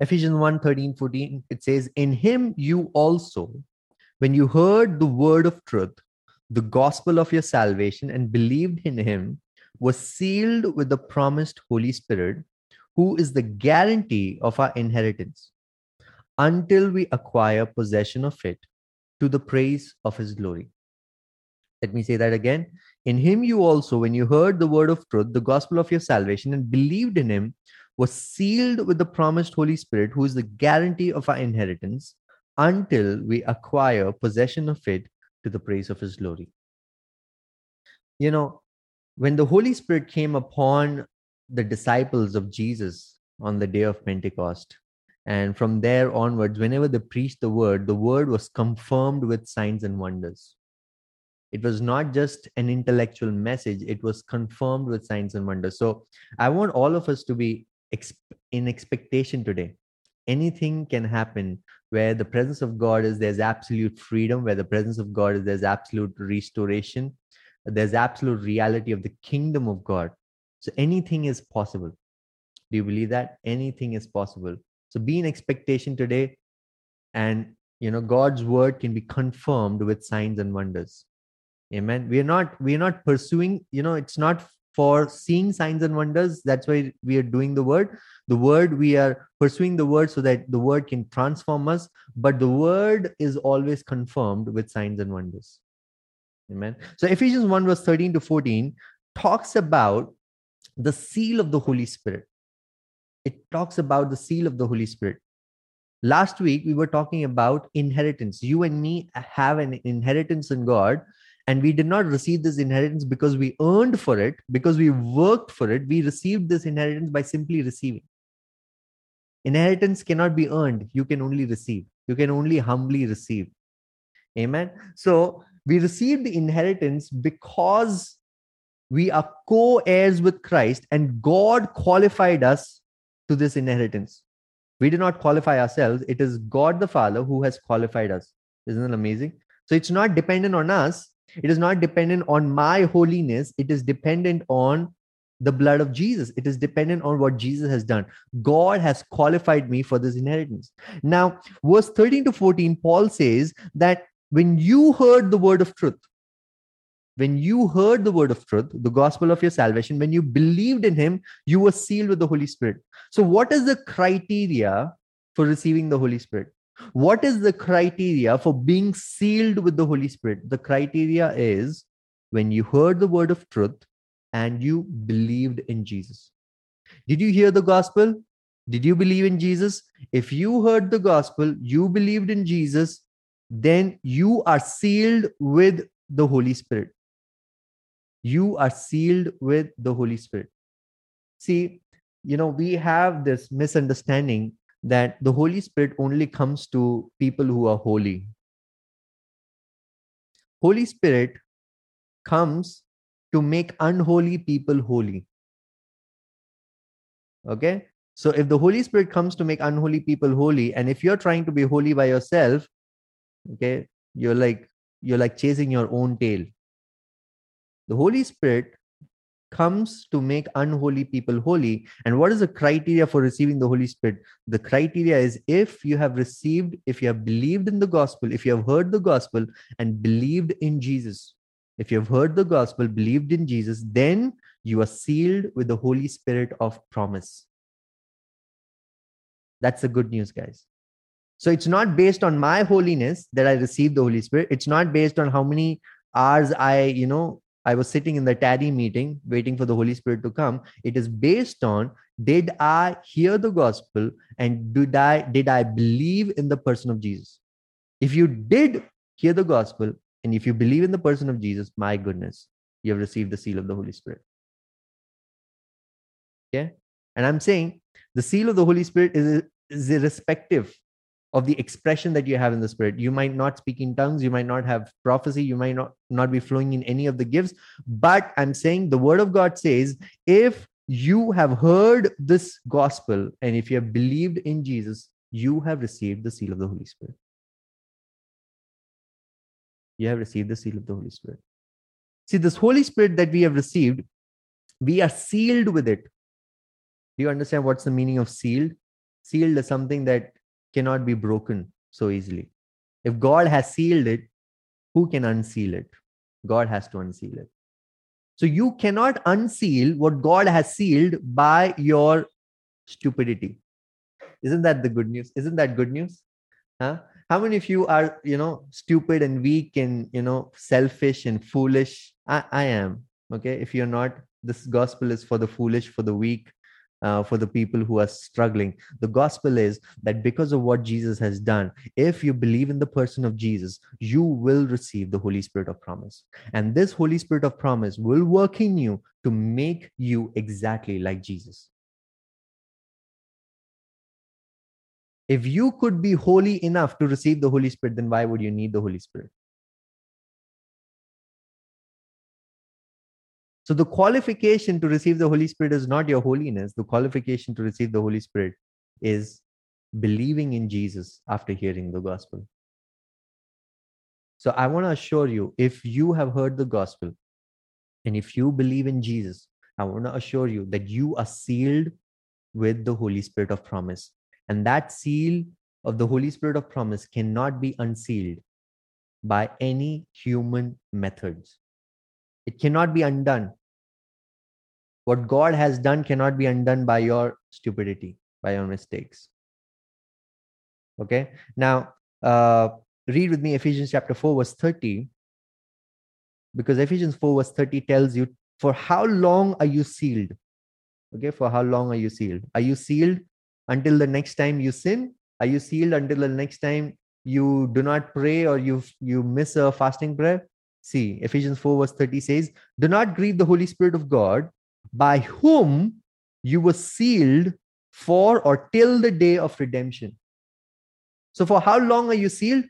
Ephesians 1 13, 14, it says, In him you also, when you heard the word of truth, the gospel of your salvation, and believed in him, was sealed with the promised Holy Spirit, who is the guarantee of our inheritance until we acquire possession of it to the praise of his glory. Let me say that again. In him you also, when you heard the word of truth, the gospel of your salvation, and believed in him, was sealed with the promised Holy Spirit, who is the guarantee of our inheritance until we acquire possession of it to the praise of his glory. You know, when the Holy Spirit came upon the disciples of Jesus on the day of Pentecost, and from there onwards, whenever they preached the word, the word was confirmed with signs and wonders. It was not just an intellectual message, it was confirmed with signs and wonders. So I want all of us to be in expectation today. Anything can happen where the presence of God is, there's absolute freedom, where the presence of God is, there's absolute restoration, there's absolute reality of the kingdom of God. So anything is possible. Do you believe that? Anything is possible. So be in expectation today, and you know God's word can be confirmed with signs and wonders. Amen. We are not we are not pursuing. You know, it's not for seeing signs and wonders. That's why we are doing the word. The word we are pursuing the word so that the word can transform us. But the word is always confirmed with signs and wonders. Amen. So Ephesians 1 verse 13 to 14 talks about the seal of the Holy Spirit it talks about the seal of the Holy Spirit. Last week, we were talking about inheritance. You and me have an inheritance in God, and we did not receive this inheritance because we earned for it, because we worked for it. We received this inheritance by simply receiving. Inheritance cannot be earned, you can only receive. You can only humbly receive. Amen. So, we received the inheritance because we are co heirs with Christ, and God qualified us to this inheritance. We did not qualify ourselves. It is God the Father who has qualified us. Isn't it amazing? So it's not dependent on us. It is not dependent on my holiness. It is dependent on the blood of Jesus. It is dependent on what Jesus has done. God has qualified me for this inheritance. Now, verse 13 to 14, Paul says that when you heard the word of truth, when you heard the word of truth, the gospel of your salvation, when you believed in him, you were sealed with the Holy Spirit. So, what is the criteria for receiving the Holy Spirit? What is the criteria for being sealed with the Holy Spirit? The criteria is when you heard the word of truth and you believed in Jesus. Did you hear the gospel? Did you believe in Jesus? If you heard the gospel, you believed in Jesus, then you are sealed with the Holy Spirit you are sealed with the Holy Spirit. See, you know, we have this misunderstanding that the Holy Spirit only comes to people who are holy. Holy Spirit comes to make unholy people holy. Okay? So if the Holy Spirit comes to make unholy people holy, and if you're trying to be holy by yourself, okay, you're like you're like chasing your own tail. The Holy Spirit comes to make unholy people holy. And what is the criteria for receiving the Holy Spirit? The criteria is if you have received, if you have believed in the gospel, if you have heard the gospel and believed in Jesus. If you have heard the gospel, believed in Jesus, then you are sealed with the Holy Spirit of promise. That's the good news, guys. So it's not based on my holiness that I received the Holy Spirit. It's not based on how many hours I, you know, I was sitting in the tarry meeting waiting for the Holy Spirit to come. It is based on did I hear the gospel and did I did I believe in the person of Jesus? If you did hear the gospel and if you believe in the person of Jesus, my goodness, you have received the seal of the Holy Spirit. Okay? And I'm saying the seal of the Holy Spirit is, is irrespective of the expression that you have in the spirit. You might not speak in tongues you might not have prophecy you might not not be flowing in any of the gifts but i'm saying the word of god says if you have heard this gospel and if you have believed in jesus you have received the seal of the holy spirit. You have received the seal of the holy spirit. See this holy spirit that we have received we are sealed with it. Do you understand what's the meaning of sealed? Sealed is something that cannot be broken so easily. If God has sealed it, who can unseal it? God has to unseal it. So you cannot unseal what God has sealed by your stupidity. Isn't that the good news? Isn't that good news? Huh? How many of you are, you know, stupid and weak and, you know, selfish and foolish? I, I am. Okay. If you're not, this gospel is for the foolish, for the weak, uh, for the people who are struggling. The gospel is that because of what Jesus has done, if you believe in the person of Jesus, you will receive the Holy Spirit of promise. And this Holy Spirit of promise will work in you to make you exactly like Jesus. If you could be holy enough to receive the Holy Spirit, then why would you need the Holy Spirit? So the qualification to receive the Holy Spirit is not your holiness. The qualification to receive the Holy Spirit is believing in Jesus after hearing the gospel. So I want to assure you if you have heard the gospel and if you believe in Jesus, I want to assure you that you are sealed with the Holy Spirit of promise. And that seal of the Holy Spirit of promise cannot be unsealed by any human methods. It cannot be undone. What God has done cannot be undone by your stupidity, by your mistakes. Okay. Now, uh, read with me Ephesians chapter 4, verse 30. Because Ephesians 4, verse 30 tells you, For how long are you sealed? Okay. For how long are you sealed? Are you sealed until the next time you sin? Are you sealed until the next time you do not pray or you you miss a fasting prayer? See, Ephesians 4, verse 30 says, Do not grieve the Holy Spirit of God, by whom you were sealed for or till the day of redemption. So, for how long are you sealed?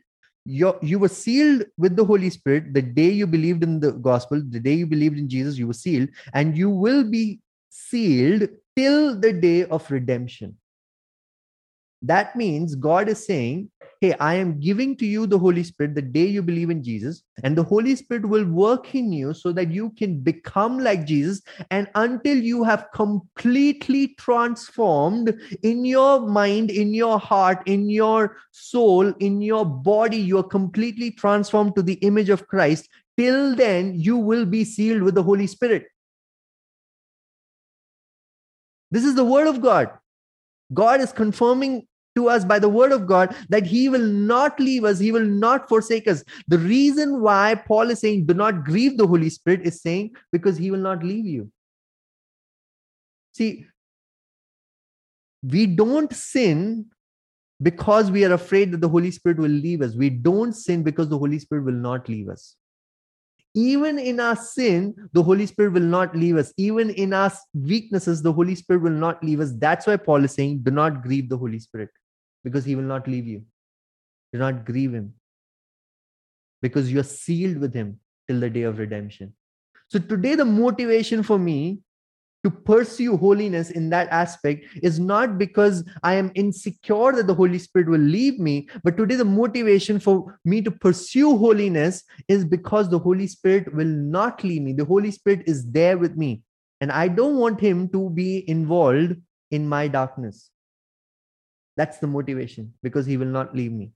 you you were sealed with the Holy Spirit the day you believed in the gospel, the day you believed in Jesus, you were sealed, and you will be sealed till the day of redemption. That means God is saying, Hey, I am giving to you the Holy Spirit the day you believe in Jesus, and the Holy Spirit will work in you so that you can become like Jesus. And until you have completely transformed in your mind, in your heart, in your soul, in your body, you are completely transformed to the image of Christ. Till then, you will be sealed with the Holy Spirit. This is the word of God. God is confirming to us by the word of God that he will not leave us, he will not forsake us. The reason why Paul is saying, do not grieve the Holy Spirit, is saying, because he will not leave you. See, we don't sin because we are afraid that the Holy Spirit will leave us. We don't sin because the Holy Spirit will not leave us. Even in our sin, the Holy Spirit will not leave us. Even in our weaknesses, the Holy Spirit will not leave us. That's why Paul is saying, do not grieve the Holy Spirit because he will not leave you. Do not grieve him because you are sealed with him till the day of redemption. So, today, the motivation for me to pursue holiness in that aspect is not because I am insecure that the Holy Spirit will leave me, but today the motivation for me to pursue holiness is because the Holy Spirit will not leave me. The Holy Spirit is there with me, and I don't want Him to be involved in my darkness. That's the motivation because he will not leave me.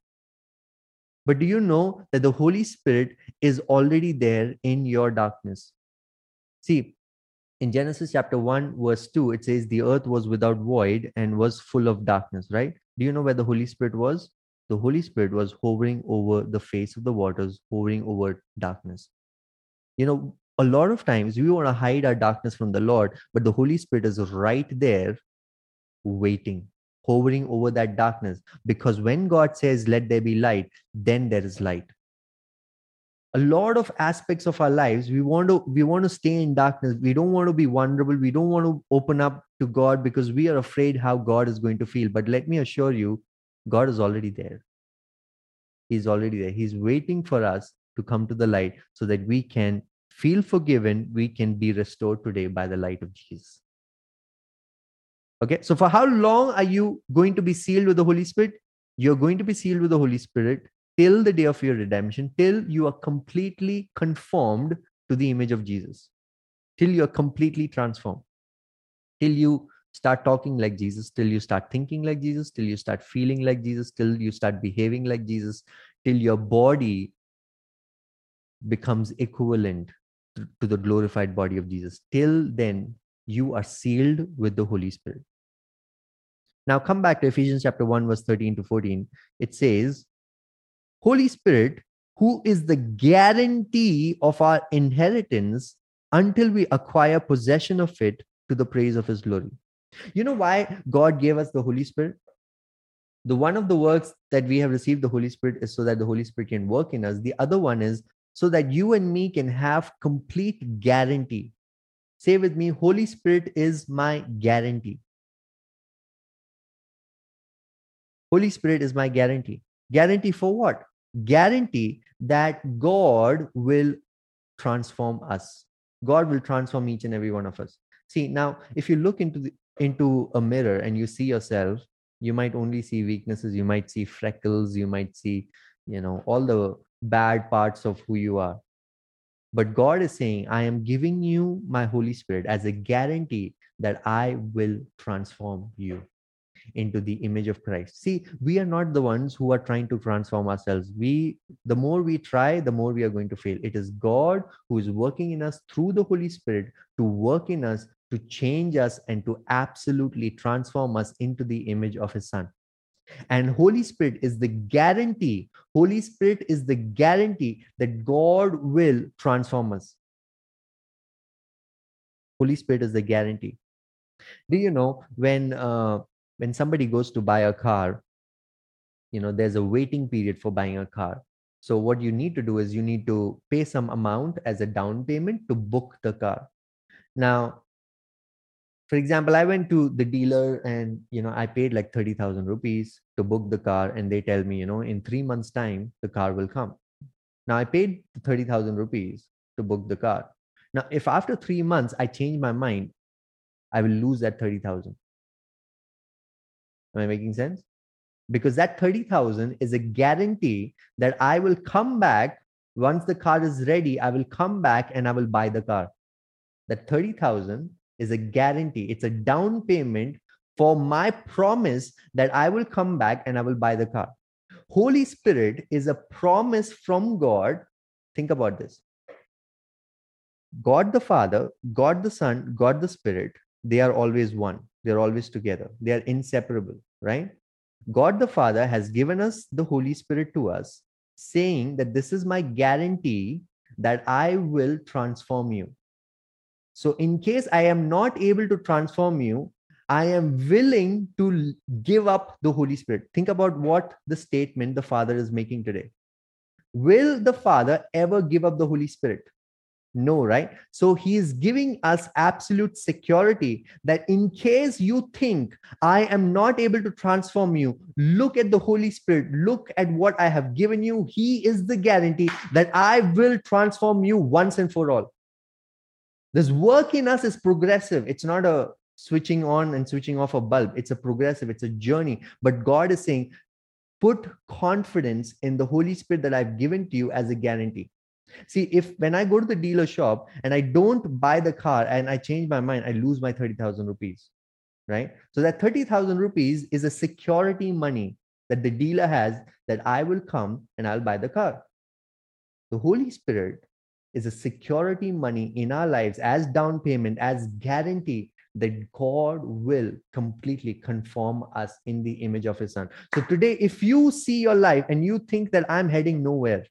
But do you know that the Holy Spirit is already there in your darkness? See, in Genesis chapter 1, verse 2, it says, The earth was without void and was full of darkness, right? Do you know where the Holy Spirit was? The Holy Spirit was hovering over the face of the waters, hovering over darkness. You know, a lot of times we want to hide our darkness from the Lord, but the Holy Spirit is right there waiting hovering over that darkness. Because when God says, let there be light, then there is light. A lot of aspects of our lives, we want to we want to stay in darkness. We don't want to be vulnerable. We don't want to open up to God because we are afraid how God is going to feel. But let me assure you, God is already there. He's already there. He's waiting for us to come to the light so that we can feel forgiven. We can be restored today by the light of Jesus. Okay. So, for how long are you going to be sealed with the Holy Spirit? You're going to be sealed with the Holy Spirit till the day of your redemption, till you are completely conformed to the image of Jesus, till you are completely transformed, till you start talking like Jesus, till you start thinking like Jesus, till you start feeling like Jesus, till you start behaving like Jesus, till your body becomes equivalent to the glorified body of Jesus. Till then, you are sealed with the Holy Spirit. Now, come back to Ephesians chapter 1, verse 13 to 14. It says, Holy Spirit, who is the guarantee of our inheritance until we acquire possession of it to the praise of his glory. You know why God gave us the Holy Spirit? The one of the works that we have received the Holy Spirit is so that the Holy Spirit can work in us. The other one is so that you and me can have complete guarantee. Say with me, Holy Spirit is my guarantee. Holy Spirit is my guarantee. Guarantee for what? Guarantee that God will transform us. God will transform each and every one of us. See, now, if you look into the, into a mirror and you see yourself, you might only see weaknesses. You might see freckles. You might see, you know, all the bad parts of who you are. But God is saying, I am giving you my Holy Spirit as a guarantee that I will transform you into the image of Christ. See, we are not the ones who are trying to transform ourselves. We, the more we try, the more we are going to fail. It is God who is working in us through the Holy Spirit to work in us, to change us, and to absolutely transform us into the image of His Son. And Holy Spirit is the guarantee. Holy Spirit is the guarantee that God will transform us. Holy Spirit is the guarantee. Do you know when uh, when somebody goes to buy a car you know there's a waiting period for buying a car. So what you need to do is you need to pay some amount as a down payment to book the car. Now for example i went to the dealer and you know i paid like 30000 rupees to book the car and they tell me you know in 3 months time the car will come. Now i paid 30000 rupees to book the car. Now if after 3 months i change my mind i will lose that 30000 Am I making sense? Because that 30,000 is a guarantee that I will come back once the car is ready. I will come back and I will buy the car. That 30,000 is a guarantee. It's a down payment for my promise that I will come back and I will buy the car. Holy Spirit is a promise from God. Think about this. God the Father, God the Son, God the Spirit, they are always one. They're always together. They are inseparable, right? God the Father has given us the Holy Spirit to us, saying that this is my guarantee that I will transform you. So, in case I am not able to transform you, I am willing to give up the Holy Spirit. Think about what the statement the Father is making today. Will the Father ever give up the Holy Spirit? No, right? So he is giving us absolute security that in case you think I am not able to transform you, look at the Holy Spirit, look at what I have given you. He is the guarantee that I will transform you once and for all. This work in us is progressive. It's not a switching on and switching off a bulb. It's a progressive, it's a journey. But God is saying, put confidence in the Holy Spirit that I've given to you as a guarantee. See, if when I go to the dealer shop and I don't buy the car and I change my mind, I lose my 30,000 rupees, right? So that 30,000 rupees is a security money that the dealer has that I will come and I'll buy the car. The Holy Spirit is a security money in our lives as down payment, as guarantee that God will completely conform us in the image of His Son. So today, if you see your life and you think that I'm heading nowhere,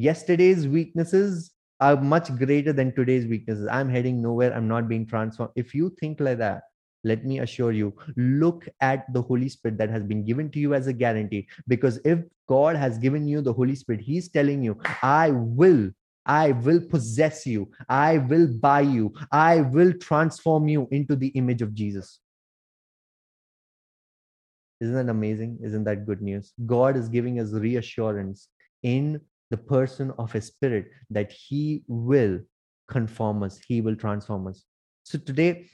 yesterday's weaknesses are much greater than today's weaknesses. I'm heading nowhere. I'm not being transformed. If you think like that, let me assure you, look at the Holy Spirit that has been given to you as a guarantee. Because if God has given you the Holy Spirit, He's telling you, I will, I will possess you, I will buy you, I will transform you into the image of Jesus. Isn't that amazing? Isn't that good news? God is giving us reassurance in the person of his spirit that he will conform us he will transform us. So today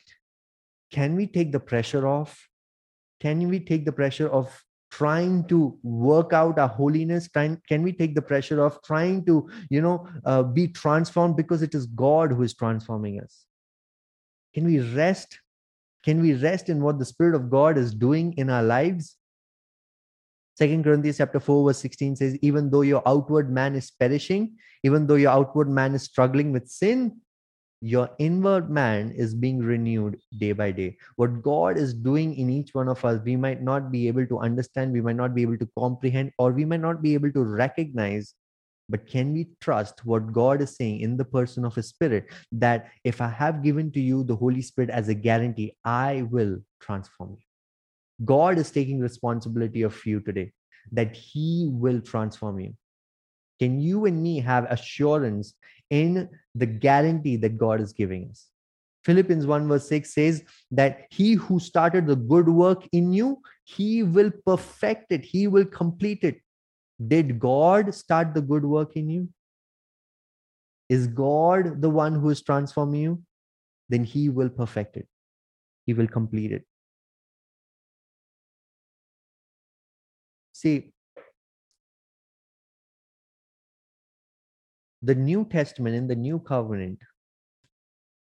can we take the pressure off? Can we take the pressure of trying to work out our holiness? Trying, can we take the pressure of trying to you know uh, be transformed because it is god who is transforming us? Can we rest? Can we rest in what the Spirit of God is doing in our lives? Second Corinthians chapter 4, verse 16 says, even though your outward man is perishing, even though your outward man is struggling with sin, your inward man is being renewed day by day. What God is doing in each one of us, we might not be able to understand, we might not be able to comprehend, or we might not be able to recognize. But can we trust what God is saying in the person of His Spirit that if I have given to you the Holy Spirit as a guarantee, I will transform you? God is taking responsibility of you today, that He will transform you. Can you and me have assurance in the guarantee that God is giving us? Philippians 1 verse 6 says that he who started the good work in you, he will perfect it, he will complete it. Did God start the good work in you? Is God the one who is transforming you? Then he will perfect it, he will complete it. See, the New Testament, in the New Covenant,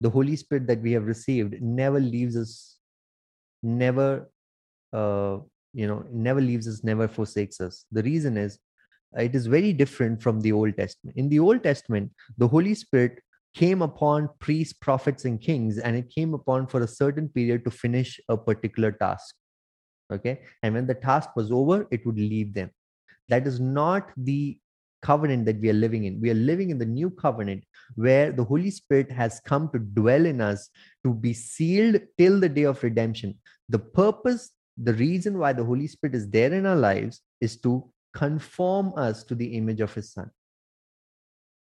the Holy Spirit that we have received never leaves us, never, uh, you know, never leaves us, never forsakes us. The reason is it is very different from the Old Testament. In the Old Testament, the Holy Spirit came upon priests, prophets, and kings, and it came upon for a certain period to finish a particular task okay? And when the task was over it would leave them. That is not the covenant that we are living in. We are living in the new covenant where the holy spirit has come to dwell in us to be sealed till the day of redemption. The purpose the reason why the holy spirit is there in our lives is to conform us to the image of his son.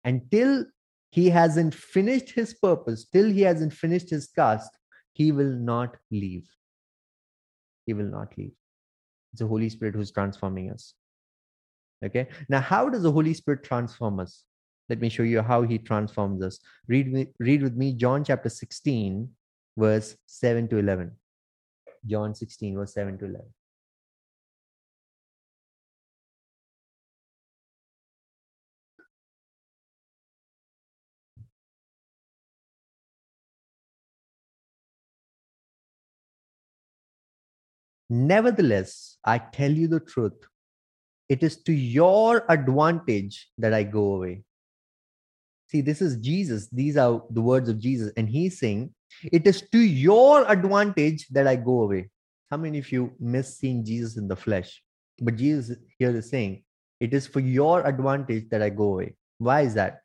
Until he hasn't finished his purpose till he hasn't finished his task he will not leave he will not leave. It's the Holy Spirit who's transforming us. Okay. Now, how does the Holy Spirit transform us? Let me show you how he transforms us. Read, me, read with me John chapter 16, verse 7 to 11. John 16, verse 7 to 11. Nevertheless, I tell you the truth. It is to your advantage that I go away. See, this is Jesus. These are the words of Jesus. And he's saying, It is to your advantage that I go away. How many of you miss seeing Jesus in the flesh? But Jesus here is saying, It is for your advantage that I go away. Why is that?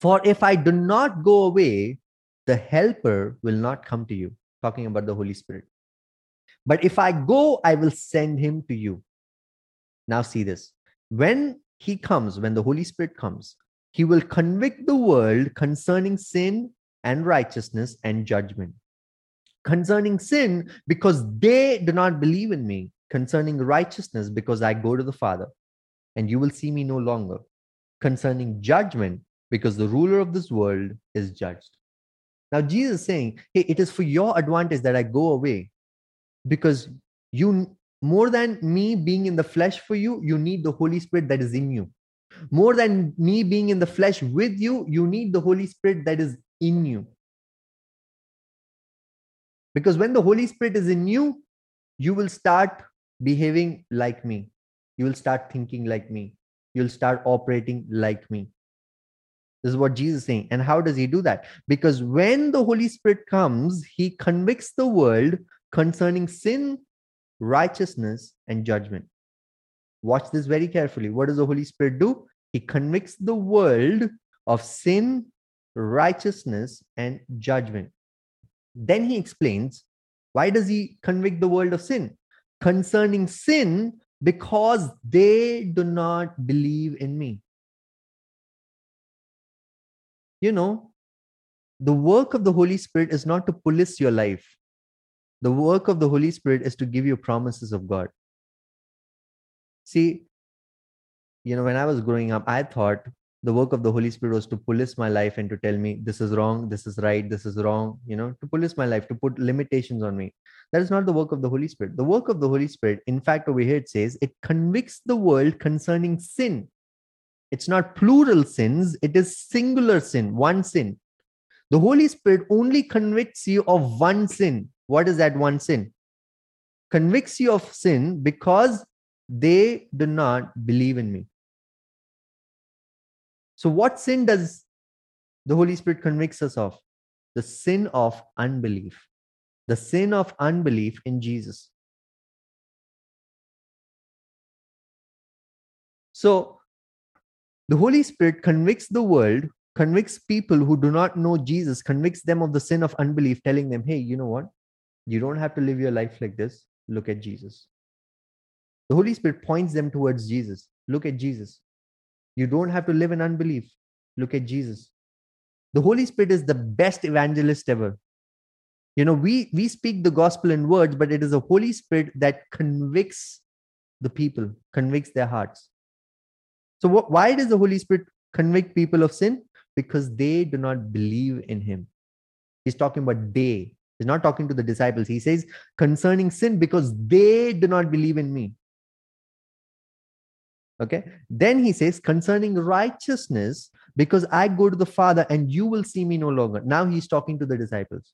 For if I do not go away, the helper will not come to you. Talking about the Holy Spirit. But if I go, I will send him to you. Now, see this. When he comes, when the Holy Spirit comes, he will convict the world concerning sin and righteousness and judgment. Concerning sin, because they do not believe in me. Concerning righteousness, because I go to the Father and you will see me no longer. Concerning judgment, because the ruler of this world is judged. Now, Jesus is saying, Hey, it is for your advantage that I go away because you more than me being in the flesh for you you need the holy spirit that is in you. More than me being in the flesh with you you need the holy spirit that is in you. Because when the holy spirit is in you you will start behaving like me. You will start thinking like me. You'll start operating like me. This is what jesus is saying. And how does he do that? Because when the holy spirit comes he convicts the world concerning sin, righteousness, and judgment. Watch this very carefully. What does the Holy Spirit do? He convicts the world of sin, righteousness, and judgment. Then he explains why does he convict the world of sin? Concerning sin, because they do not believe in me. You know, the work of the Holy Spirit is not to police your life the work of the Holy Spirit is to give you promises of God. See, you know, when I was growing up, I thought the work of the Holy Spirit was to police my life and to tell me this is wrong, this is right, this is wrong, you know, to police my life, to put limitations on me. That is not the work of the Holy Spirit. The work of the Holy Spirit, in fact, over here it says, it convicts the world concerning sin. It's not plural sins, it is singular sin, one sin. The Holy Spirit only convicts you of one sin What is that one sin? Convicts you of sin because they do not believe in me. So, what sin does the Holy Spirit convicts us of? The sin of unbelief. The sin of unbelief in Jesus. So, the Holy Spirit convicts the world, convicts people who do not know Jesus, convicts them of the sin of unbelief, telling them, hey, you know what? You don't have to live your life like this. Look at Jesus. The Holy Spirit points them towards Jesus. Look at Jesus. You don't have to live in unbelief. Look at Jesus. The Holy Spirit is the best evangelist ever. You know, we we speak the gospel in words, but it is the Holy Spirit that convicts the people, convicts their hearts. So, why does the Holy Spirit convict people of sin? Because they do not believe in Him. He's talking about they. He's not talking to the disciples. He says concerning sin because they do not believe in me. Okay. Then he says, concerning righteousness, because I go to the Father and you will see me no longer. Now he's talking to the disciples.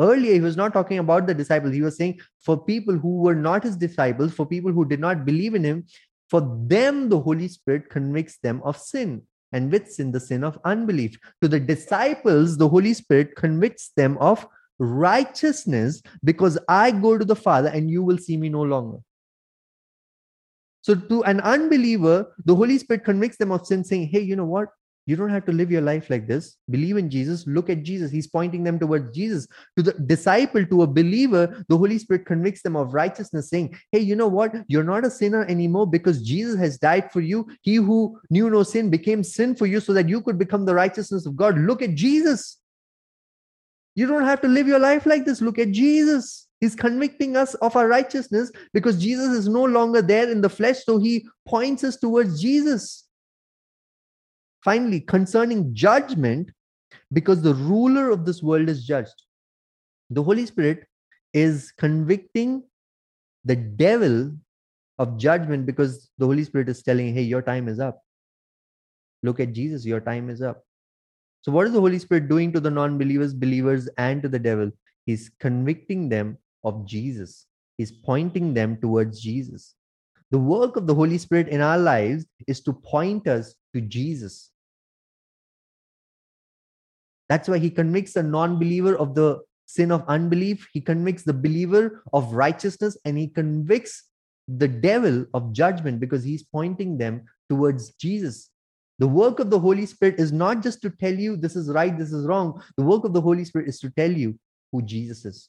Earlier, he was not talking about the disciples. He was saying, for people who were not his disciples, for people who did not believe in him, for them, the Holy Spirit convicts them of sin. And with sin, the sin of unbelief. To the disciples, the Holy Spirit convicts them of righteousness because I go to the Father and you will see me no longer. So to an unbeliever, the Holy Spirit convicts them of sin, saying, Hey, you know what? You don't have to live your life like this. Believe in Jesus. Look at Jesus. He's pointing them towards Jesus. To the disciple, to a believer, the Holy Spirit convicts them of righteousness, saying, Hey, you know what? You're not a sinner anymore because Jesus has died for you. He who knew no sin became sin for you so that you could become the righteousness of God. Look at Jesus. You don't have to live your life like this. Look at Jesus. He's convicting us of our righteousness because Jesus is no longer there in the flesh. So he points us towards Jesus. Finally, concerning judgment, because the ruler of this world is judged, the Holy Spirit is convicting the devil of judgment because the Holy Spirit is telling, hey, your time is up. Look at Jesus, your time is up. So, what is the Holy Spirit doing to the non believers, believers, and to the devil? He's convicting them of Jesus, He's pointing them towards Jesus. The work of the Holy Spirit in our lives is to point us to Jesus. That's why He convicts the non believer of the sin of unbelief, He convicts the believer of righteousness, and He convicts the devil of judgment because He's pointing them towards Jesus. The work of the Holy Spirit is not just to tell you this is right, this is wrong. The work of the Holy Spirit is to tell you who Jesus is,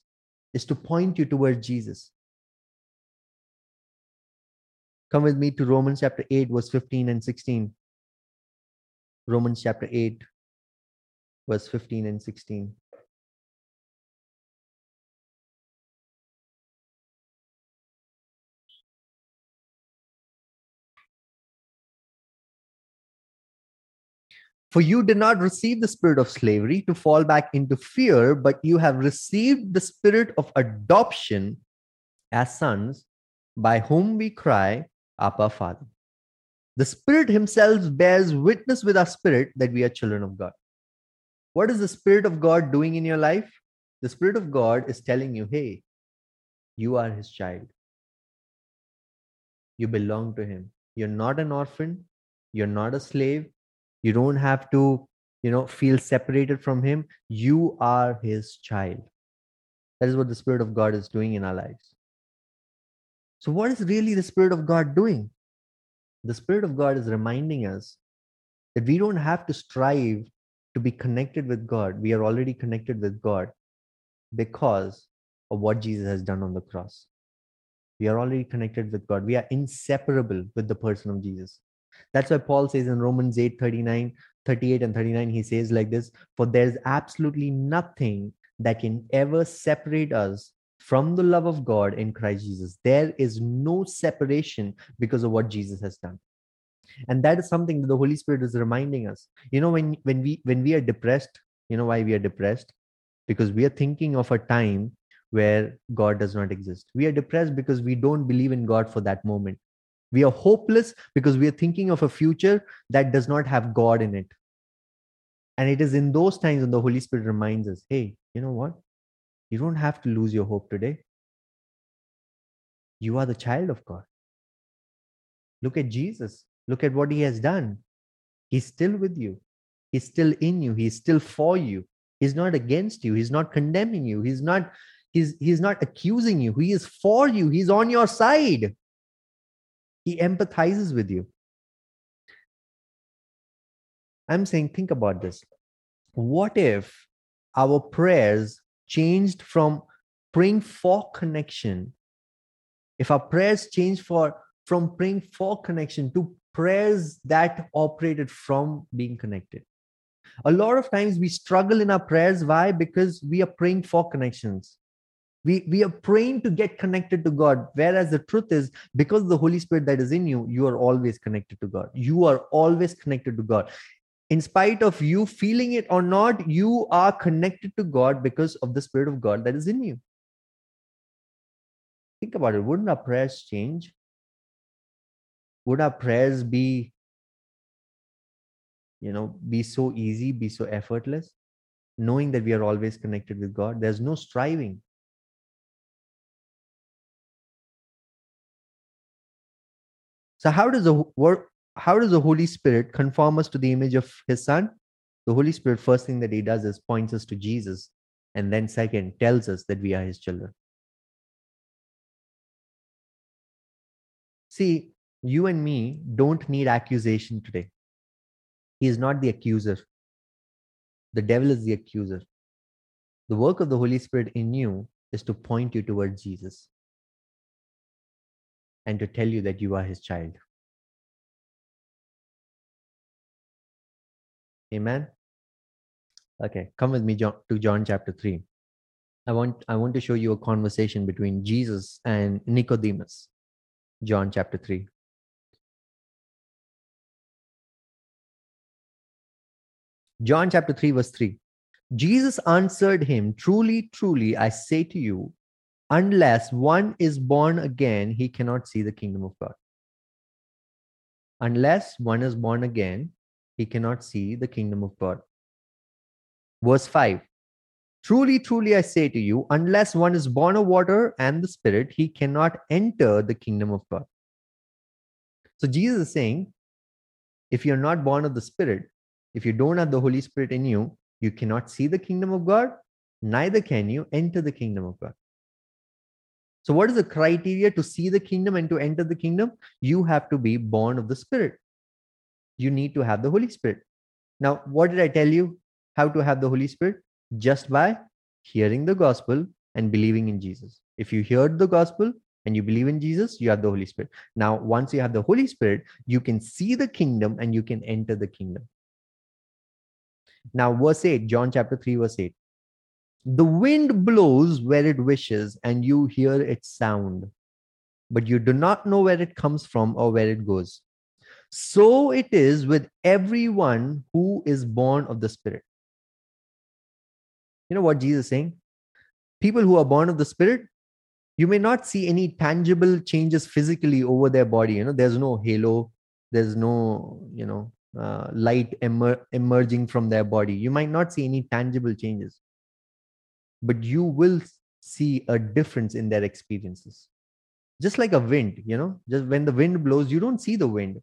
is to point you towards Jesus. Come with me to Romans chapter 8, verse 15 and 16. Romans chapter 8, verse 15 and 16. For you did not receive the spirit of slavery to fall back into fear, but you have received the spirit of adoption as sons, by whom we cry, Abba, Father. The Spirit Himself bears witness with our spirit that we are children of God. What is the Spirit of God doing in your life? The Spirit of God is telling you, hey, you are His child. You belong to Him. You're not an orphan. You're not a slave you don't have to you know feel separated from him. You are his child. That is what the spirit of god is doing in our lives. So what is really the spirit of god doing? The spirit of god is reminding us that we don't have to strive to be connected with god. We are already connected with god because of what jesus has done on the cross. We are already connected with god. We are inseparable with the person of jesus that's why Paul says in Romans 8 39, 38, and 39, he says like this For there's absolutely nothing that can ever separate us from the love of God in Christ Jesus. There is no separation because of what Jesus has done. And that is something that the Holy Spirit is reminding us. You know, when when we when we are depressed, you know why we are depressed? Because we are thinking of a time where God does not exist. We are depressed because we don't believe in God for that moment. We are hopeless because we are thinking of a future that does not have God in it. And it is in those times when the Holy Spirit reminds us hey, you know what? You don't have to lose your hope today. You are the child of God. Look at Jesus. Look at what he has done. He's still with you. He's still in you. He's still for you. He's not against you. He's not condemning you. He's not he's he's not accusing you. He is for you. He's on your side. He empathizes with you. I'm saying think about this. What if our prayers changed from praying for connection? If our prayers changed for from praying for connection to prayers that operated from being connected. A lot of times we struggle in our prayers. Why? Because we are praying for connections we we are praying to get connected to god. Whereas the truth is because the holy spirit that is in you you are always connected to god. You are always connected to god. In spite of you feeling it or not you are connected to god because of the spirit of god that is in you. Think about it. Wouldn't our prayers change? Would our prayers be you know be so easy be so effortless knowing that we are always connected with god? There's no striving so how does the work how does the holy spirit conform us to the image of his son the holy spirit first thing that he does is points us to jesus and then second tells us that we are his children see you and me don't need accusation today he is not the accuser. The devil is the accuser. The work of the Holy Spirit in you is to point you towards Jesus and to tell you that you are his child. Amen. Okay, come with me to John chapter 3. I want I want to show you a conversation between Jesus and Nicodemus. John chapter 3. John chapter 3, verse 3. Jesus answered him, Truly, truly, I say to you, unless one is born again, he cannot see the kingdom of God. Unless one is born again, he cannot see the kingdom of God. Verse 5 Truly, truly, I say to you, unless one is born of water and the Spirit, he cannot enter the kingdom of God. So Jesus is saying, if you're not born of the Spirit, if you don't have the Holy Spirit in you, you cannot see the kingdom of God, neither can you enter the kingdom of God. So, what is the criteria to see the kingdom and to enter the kingdom? You have to be born of the Spirit. You need to have the Holy Spirit. Now, what did I tell you? How to have the Holy Spirit? Just by hearing the gospel and believing in Jesus. If you heard the gospel and you believe in Jesus, you have the Holy Spirit. Now, once you have the Holy Spirit, you can see the kingdom and you can enter the kingdom. Now, verse 8, John chapter 3, verse 8. The wind blows where it wishes, and you hear its sound, but you do not know where it comes from or where it goes. So it is with everyone who is born of the Spirit. You know what Jesus is saying? People who are born of the Spirit, you may not see any tangible changes physically over their body. You know, there's no halo, there's no, you know, uh, light emer- emerging from their body. You might not see any tangible changes, but you will see a difference in their experiences. Just like a wind, you know, just when the wind blows, you don't see the wind,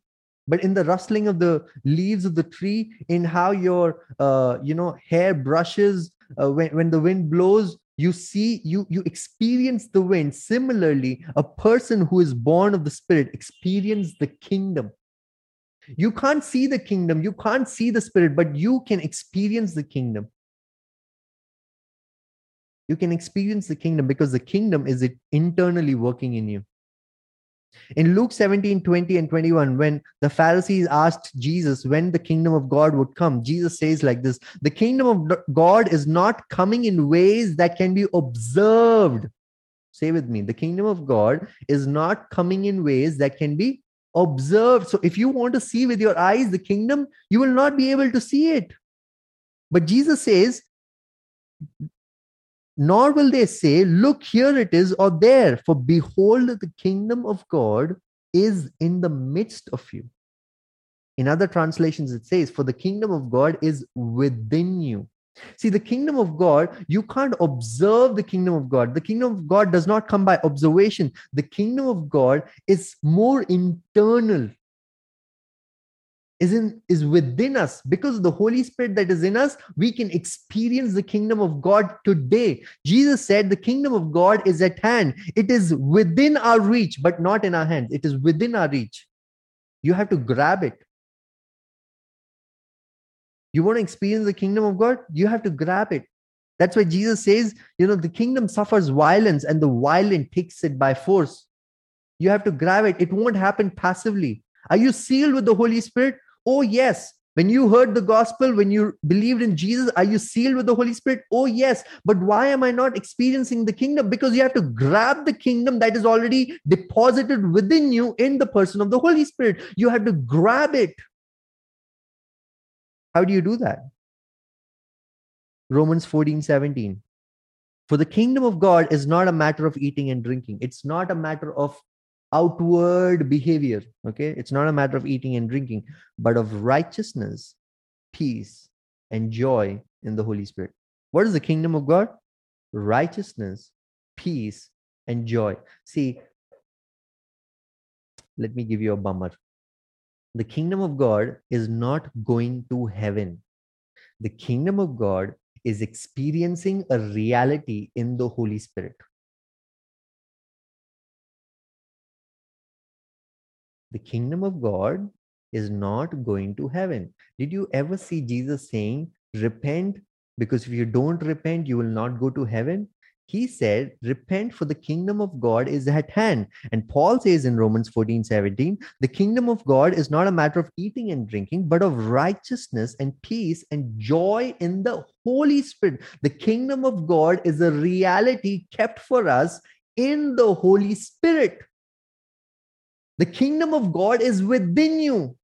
but in the rustling of the leaves of the tree, in how your, uh, you know, hair brushes uh, when when the wind blows, you see you you experience the wind similarly a person who is born of the spirit experience the kingdom you can't see the kingdom, you can't see the spirit, but you can experience the kingdom. You can experience the kingdom because the kingdom is it internally working in you. In Luke 17, 20 and 21, when the Pharisees asked Jesus when the kingdom of God would come, Jesus says like this The kingdom of God is not coming in ways that can be observed. Say with me, the kingdom of God is not coming in ways that can be observed. So if you want to see with your eyes the kingdom, you will not be able to see it. But Jesus says, nor will they say, Look, here it is, or there, for behold, the kingdom of God is in the midst of you. In other translations, it says, For the kingdom of God is within you. See, the kingdom of God, you can't observe the kingdom of God. The kingdom of God does not come by observation. The kingdom of God is more internal, is, in, is within us. Because of the Holy Spirit that is in us, we can experience the kingdom of God today. Jesus said, The kingdom of God is at hand. It is within our reach, but not in our hands. It is within our reach. You have to grab it. You want to experience the kingdom of God? You have to grab it. That's why Jesus says, you know, the kingdom suffers violence and the violent takes it by force. You have to grab it. It won't happen passively. Are you sealed with the Holy Spirit? Oh, yes. When you heard the gospel, when you believed in Jesus, are you sealed with the Holy Spirit? Oh, yes. But why am I not experiencing the kingdom? Because you have to grab the kingdom that is already deposited within you in the person of the Holy Spirit. You have to grab it. How do you do that? Romans 14 17. For the kingdom of God is not a matter of eating and drinking. It's not a matter of outward behavior. Okay. It's not a matter of eating and drinking, but of righteousness, peace, and joy in the Holy Spirit. What is the kingdom of God? Righteousness, peace, and joy. See, let me give you a bummer the kingdom of God is not going to heaven. The kingdom of God is experiencing a reality in the Holy Spirit. The kingdom of God is not going to heaven. Did you ever see Jesus saying, Repent? Because if you don't repent, you will not go to heaven he said, Repent, for the kingdom of God is at hand. And Paul says in Romans 14 17, the kingdom of God is not a matter of eating and drinking, but of righteousness and peace and joy in the Holy Spirit. The kingdom of God is a reality kept for us in the Holy Spirit. The kingdom of God is within you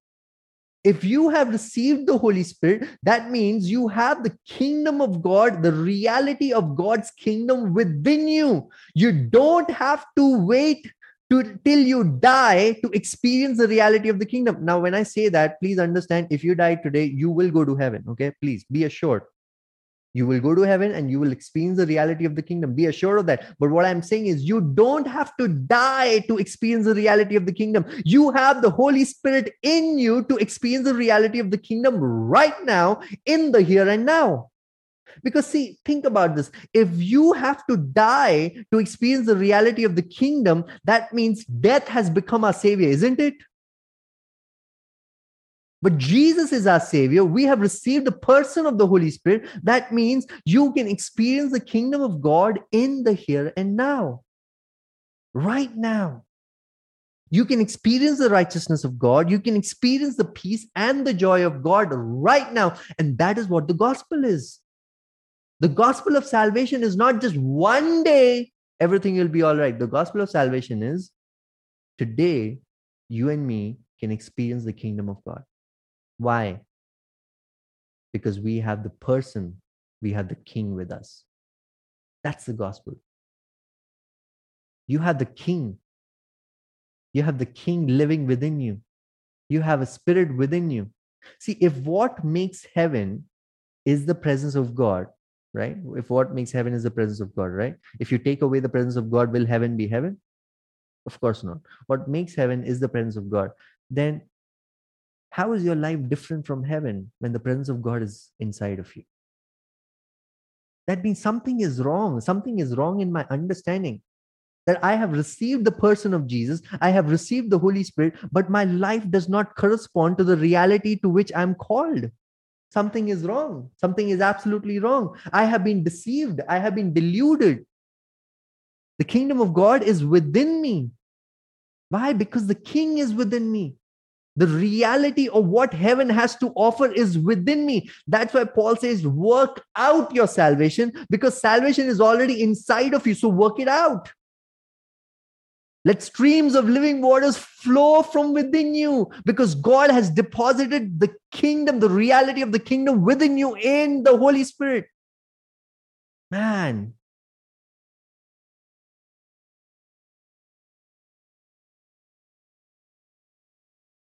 if you have received the Holy Spirit, that means you have the kingdom of God, the reality of God's kingdom within you. You don't have to wait to, till you die to experience the reality of the kingdom. Now, when I say that, please understand if you die today, you will go to heaven. Okay, please be assured you will go to heaven and you will experience the reality of the kingdom. Be assured of that. But what i'm saying is you don't have to die to experience the reality of the kingdom. You have the holy spirit in you to experience the reality of the kingdom right now in the here and now. Because see think about this. If you have to die to experience the reality of the kingdom that means death has become our savior isn't it but Jesus is our Savior. We have received the person of the Holy Spirit. That means you can experience the kingdom of God in the here and now. Right now. You can experience the righteousness of God. You can experience the peace and the joy of God right now. And that is what the gospel is. The gospel of salvation is not just one day, everything will be all right. The gospel of salvation is today, you and me can experience the kingdom of God. Why? Because we have the person, we have the king with us. That's the gospel. You have the king. You have the king living within you. You have a spirit within you. See, if what makes heaven is the presence of God, right? If what makes heaven is the presence of God, right? If you take away the presence of God, will heaven be heaven? Of course not. What makes heaven is the presence of God. Then how is your life different from heaven when the presence of God is inside of you? That means something is wrong. Something is wrong in my understanding that I have received the person of Jesus, I have received the Holy Spirit, but my life does not correspond to the reality to which I'm called. Something is wrong. Something is absolutely wrong. I have been deceived. I have been deluded. The kingdom of God is within me. Why? Because the king is within me. The reality of what heaven has to offer is within me. That's why Paul says, work out your salvation because salvation is already inside of you. So work it out. Let streams of living waters flow from within you because God has deposited the kingdom, the reality of the kingdom within you in the Holy Spirit. Man,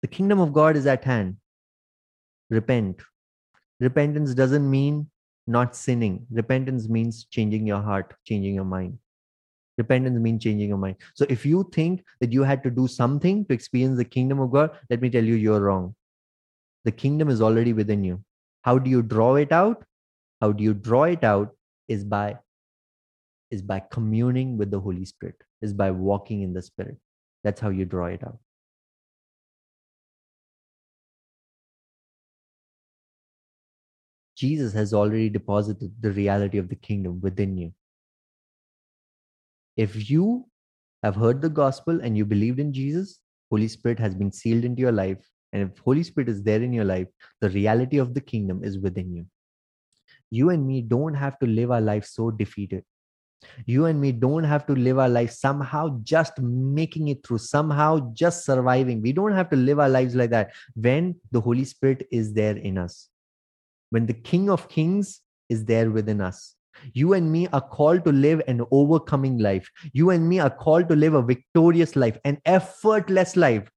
The kingdom of God is at hand. Repent. Repentance doesn't mean not sinning. Repentance means changing your heart, changing your mind. Repentance means changing your mind. So if you think that you had to do something to experience the kingdom of God, let me tell you, you're wrong. The kingdom is already within you. How do you draw it out? How do you draw it out is by is by communing with the Holy Spirit, is by walking in the Spirit. That's how you draw it out. Jesus has already deposited the reality of the kingdom within you. If you have heard the gospel and you believed in Jesus, Holy Spirit has been sealed into your life. And if Holy Spirit is there in your life, the reality of the kingdom is within you. You and me don't have to live our life so defeated. You and me don't have to live our life somehow just making it through, somehow just surviving. We don't have to live our lives like that when the Holy Spirit is there in us when the King of Kings is there within us. You and me are called to live an overcoming life. You and me are called to live a victorious life, an effortless life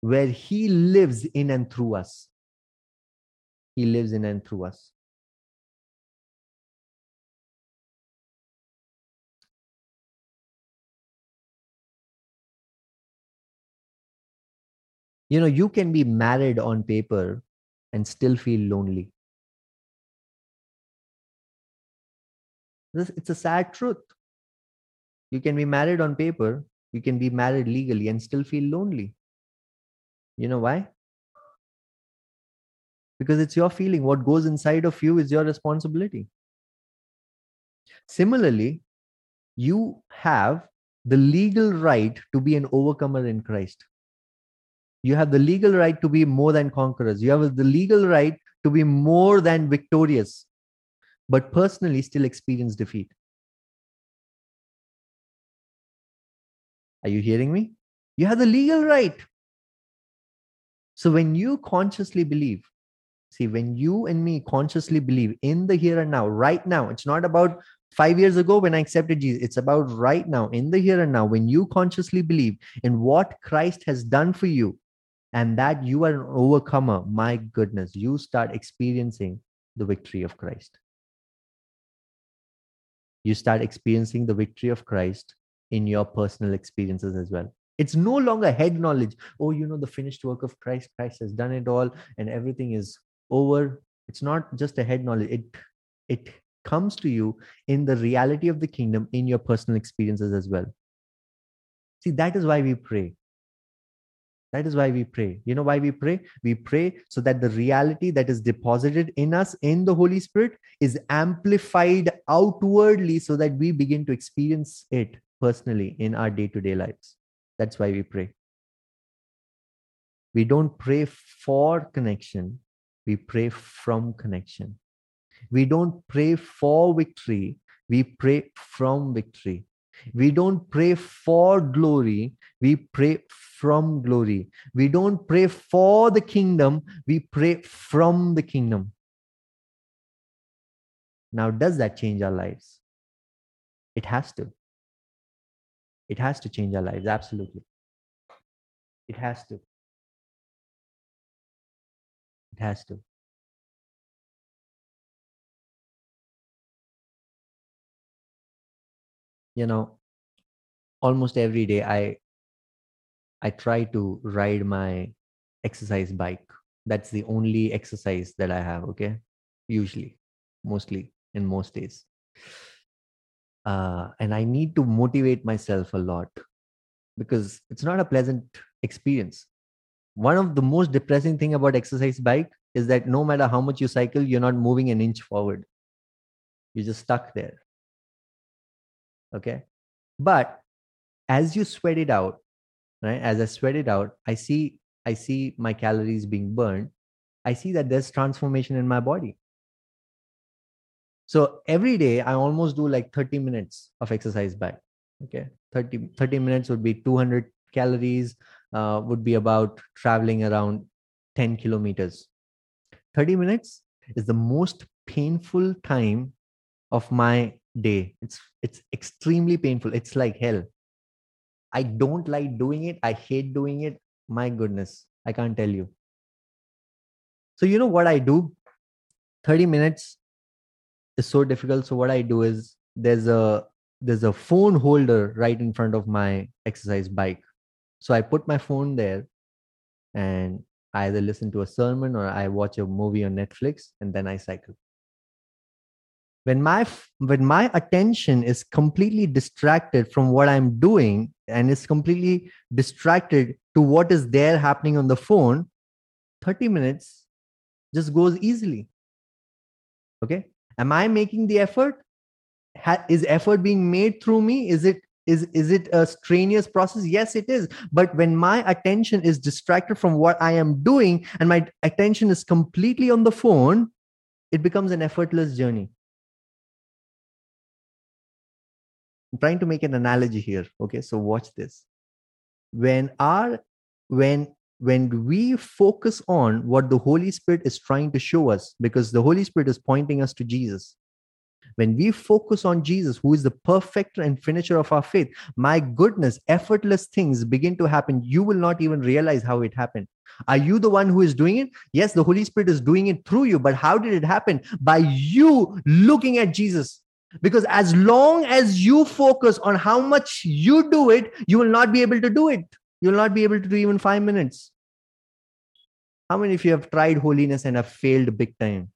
where He lives in and through us. He lives in and through us. You know, you can be married on paper and still feel lonely. It's a sad truth. You can be married on paper, you can be married legally and still feel lonely. You know why? Because it's your feeling. What goes inside of you is your responsibility. Similarly, you have the legal right to be an overcomer in Christ. You have the legal right to be more than conquerors. You have the legal right to be more than victorious but personally still experience defeat. Are you hearing me? You have the legal right. So when you consciously believe, see, when you and me consciously believe in the here and now, right now, it's not about five years ago when I accepted Jesus. It's about right now, in the here and now, when you consciously believe in what Christ has done for you and that you are an overcomer, my goodness, you start experiencing the victory of Christ you start experiencing the victory of Christ in your personal experiences as well. It's no longer head knowledge. Oh, you know, the finished work of Christ, Christ has done it all and everything is over. It's not just a head knowledge. It it comes to you in the reality of the kingdom in your personal experiences as well. See, that is why we pray. That is why we pray. You know why we pray? We pray so that the reality that is deposited in us in the Holy Spirit is amplified outwardly so that we begin to experience it personally in our day to day lives. That's why we pray. We don't pray for connection, we pray from connection. We don't pray for victory, we pray from victory. We don't pray for glory, we pray from glory. We don't pray for the kingdom, we pray from the kingdom. Now, does that change our lives? It has to. It has to change our lives, absolutely. It has to. It has to. you know almost every day i i try to ride my exercise bike. That's the only exercise that i have okay? Usually mostly in most days. Uh, and i need to motivate myself a lot because it's not a pleasant experience. One of the most depressing thing about exercise bike is that no matter how much you cycle you're not moving an inch forward. You're just stuck there okay? But as you sweat it out right? As i sweat it out i see i see my calories being burned. I see that there's transformation in my body. So every day i almost do like 30 minutes of exercise back okay? 30 30 minutes would be 200 calories uh, would be about traveling around 10 kilometers. 30 minutes is the most painful time of my day. It's it's extremely painful. It's like hell i don't like doing it i hate doing it my goodness i can't tell you so you know what i do 30 minutes is so difficult. So what I do is there's a there's a phone holder right in front of my exercise bike. So I put my phone there and I either listen to a sermon or I watch a movie on Netflix and then I cycle. When my when my attention is completely distracted from what I'm doing and is completely distracted to what is there happening on the phone, 30 minutes just goes easily. Okay. Am I making the effort? Ha- is effort being made through me? Is it is is it a strenuous process yes it is but when my attention is distracted from what i am doing and my attention is completely on the phone it becomes an effortless journey i'm trying to make an analogy here okay so watch this when our when when we focus on what the holy spirit is trying to show us because the holy spirit is pointing us to jesus when we focus on Jesus, who is the perfecter and finisher of our faith, my goodness, effortless things begin to happen. You will not even realize how it happened. Are you the one who is doing it? Yes, the Holy Spirit is doing it through you. But how did it happen? By you looking at Jesus. Because as long as you focus on how much you do it, you will not be able to do it. You will not be able to do even five minutes. How many of you have tried holiness and have failed big time?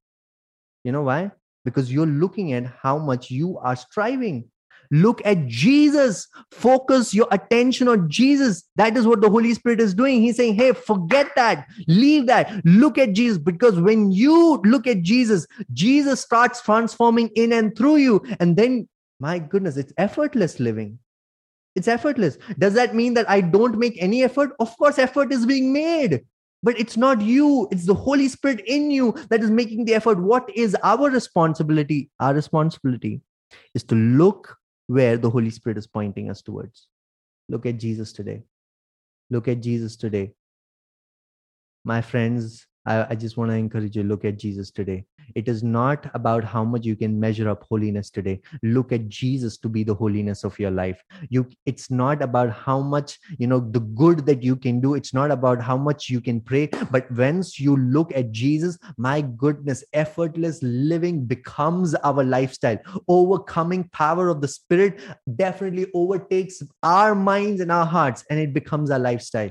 You know why? because you're looking at how much you are striving. Look at Jesus. Focus your attention on Jesus. That is what the Holy Spirit is doing. He's saying, Hey, forget that. Leave that. Look at Jesus. Because when you look at Jesus, Jesus starts transforming in and through you. And then, my goodness, it's effortless living. It's effortless. Does that mean that I don't make any effort? Of course, effort is being made but it's not you it's the holy spirit in you that is making the effort what is our responsibility our responsibility is to look where the holy spirit is pointing us towards. Look at jesus today. Look at jesus today. My friends I, I just want to encourage you look at Jesus today. It is not about how much you can measure up holiness today. Look at Jesus to be the holiness of your life. You it's not about how much, you know, the good that you can do. It's not about how much you can pray, but once you look at Jesus, my goodness, effortless living becomes our lifestyle. Overcoming power of the spirit definitely overtakes our minds and our hearts and it becomes our lifestyle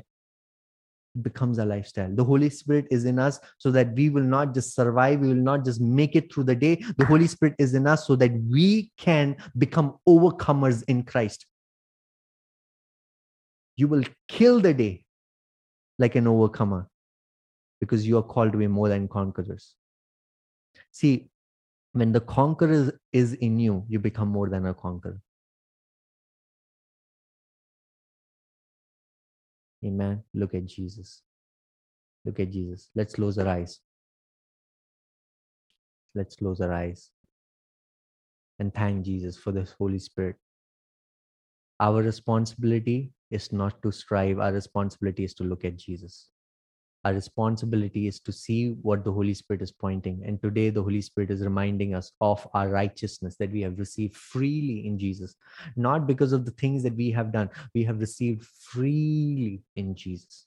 becomes a lifestyle. The Holy Spirit is in us so that we will not just survive, we will not just make it through the day. The Holy Spirit is in us so that we can become overcomers in Christ. You will kill the day like an overcomer because you are called to be more than conquerors. See, when the conqueror is in you, you become more than a conqueror. Amen. Look at Jesus. Look at Jesus. Let's close our eyes. Let's close our eyes and thank Jesus for this Holy Spirit. Our responsibility is not to strive, our responsibility is to look at Jesus our responsibility is to see what the Holy Spirit is pointing. And today, the Holy Spirit is reminding us of our righteousness that we have received freely in Jesus, not because of the things that we have done. We have received freely in Jesus.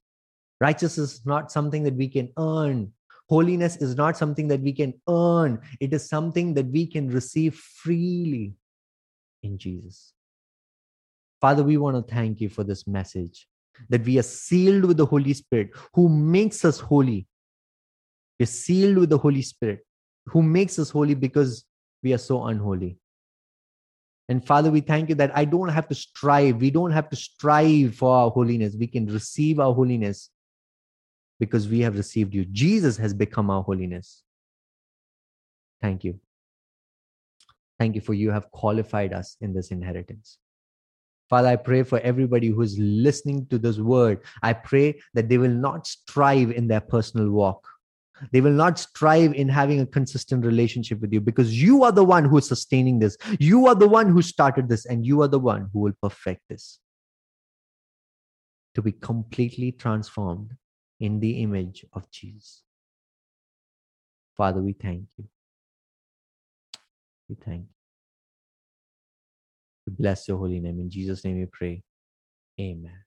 Righteousness is not something that we can earn. Holiness is not something that we can earn. It is something that we can receive freely in Jesus. Father, we want to thank you for this message that we are sealed with the Holy Spirit who makes us holy. We're sealed with the Holy Spirit who makes us holy because we are so unholy. And Father, we thank you that I don't have to strive. We don't have to strive for our holiness. We can receive our holiness because we have received you. Jesus has become our holiness. Thank you. Thank you for you have qualified us in this inheritance. Father, I pray for everybody who is listening to this word. I pray that they will not strive in their personal walk. They will not strive in having a consistent relationship with you because you are the one who is sustaining this. You are the one who started this, and you are the one who will perfect this. To be completely transformed in the image of Jesus. Father, we thank you. We thank you. We bless your holy name. In Jesus' name we pray. Amen.